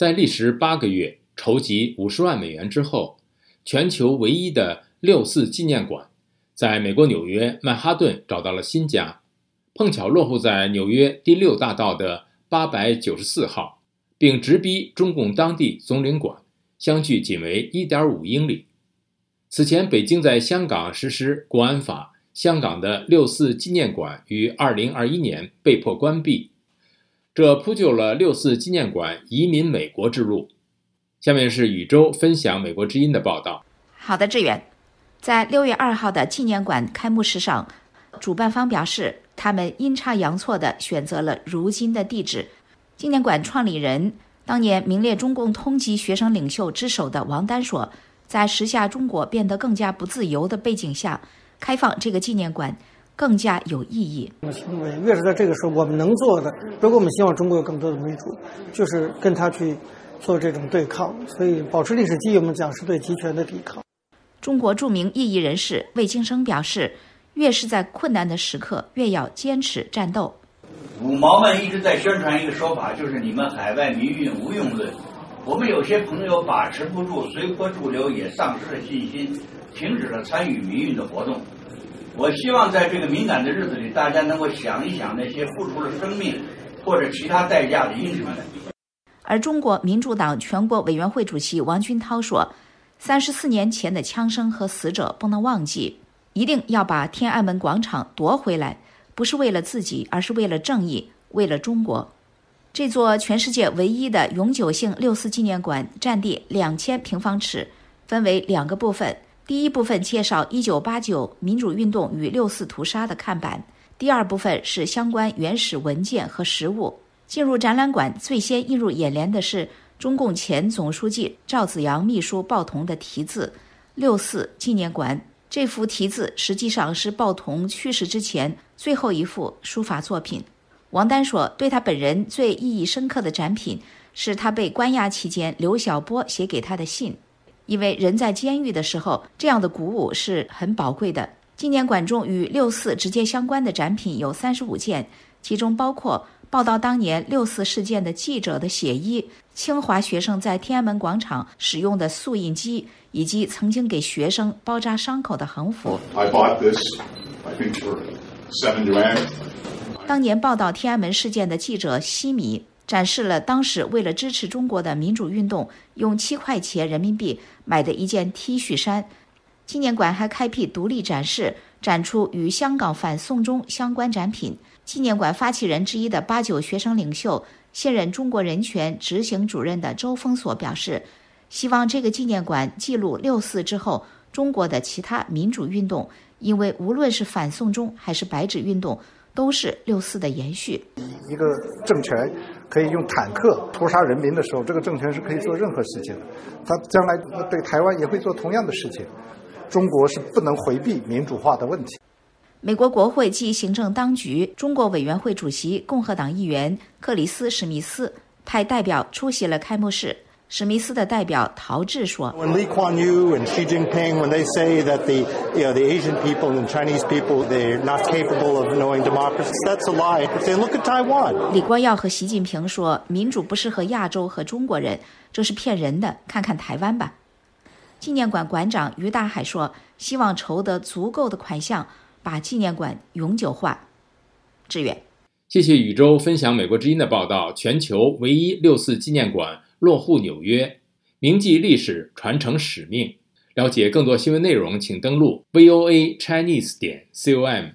在历时八个月、筹集五十万美元之后，全球唯一的六四纪念馆在美国纽约曼哈顿找到了新家，碰巧落户在纽约第六大道的八百九十四号，并直逼中共当地总领馆，相距仅为一点五英里。此前，北京在香港实施国安法，香港的六四纪念馆于二零二一年被迫关闭，这铺就了六四纪念馆移民美国之路。下面是宇宙分享美国之音的报道。好的，志远，在六月二号的纪念馆开幕式上，主办方表示，他们阴差阳错地选择了如今的地址。纪念馆创立人、当年名列中共通缉学生领袖之首的王丹说。在时下中国变得更加不自由的背景下，开放这个纪念馆更加有意义。因为越是在这个时候，我们能做的，如果我们希望中国有更多的民主，就是跟他去做这种对抗。所以，保持历史记忆，我们讲是对集权的抵抗。中国著名异议人士魏京生表示，越是在困难的时刻，越要坚持战斗。五毛们一直在宣传一个说法，就是你们海外民运无用论。我们有些朋友把持不住，随波逐流，也丧失了信心，停止了参与民运的活动。我希望在这个敏感的日子里，大家能够想一想那些付出了生命或者其他代价的英雄们。而中国民主党全国委员会主席王军涛说：“三十四年前的枪声和死者不能忘记，一定要把天安门广场夺回来，不是为了自己，而是为了正义，为了中国。”这座全世界唯一的永久性六四纪念馆占地两千平方尺，分为两个部分。第一部分介绍一九八九民主运动与六四屠杀的看板，第二部分是相关原始文件和实物。进入展览馆，最先映入眼帘的是中共前总书记赵紫阳秘书鲍同的题字“六四纪念馆”。这幅题字实际上是鲍同去世之前最后一幅书法作品。王丹说：“对他本人最意义深刻的展品是他被关押期间刘晓波写给他的信，因为人在监狱的时候，这样的鼓舞是很宝贵的。”纪念馆中与六四直接相关的展品有三十五件，其中包括报道当年六四事件的记者的血衣、清华学生在天安门广场使用的速印机，以及曾经给学生包扎伤口的横幅。当年报道天安门事件的记者西米展示了当时为了支持中国的民主运动用七块钱人民币买的一件 T 恤衫。纪念馆还开辟独立展示，展出与香港反送中相关展品。纪念馆发起人之一的八九学生领袖、现任中国人权执行主任的周峰所表示，希望这个纪念馆记录六四之后中国的其他民主运动，因为无论是反送中还是白纸运动。都是六四的延续。一个政权可以用坦克屠杀人民的时候，这个政权是可以做任何事情的。他将来对台湾也会做同样的事情。中国是不能回避民主化的问题。美国国会暨行政当局中国委员会主席共和党议员克里斯·史密斯派代表出席了开幕式。史密斯的代表陶志说：“When Lee Kuan Yew and Xi Jinping, when they say that the you know the Asian people and Chinese people they're not capable of knowing democracy, that's a lie. If they look at Taiwan，李光耀和习近平说民主不适合亚洲和中国人，这是骗人的。看看台湾吧。”纪念馆馆长于大海说：“希望筹得足够的款项，把纪念馆永久化。”志远，谢谢宇宙分享美国之音的报道。全球唯一六四纪念馆。落户纽约，铭记历史，传承使命。了解更多新闻内容，请登录 voa chinese 点 com。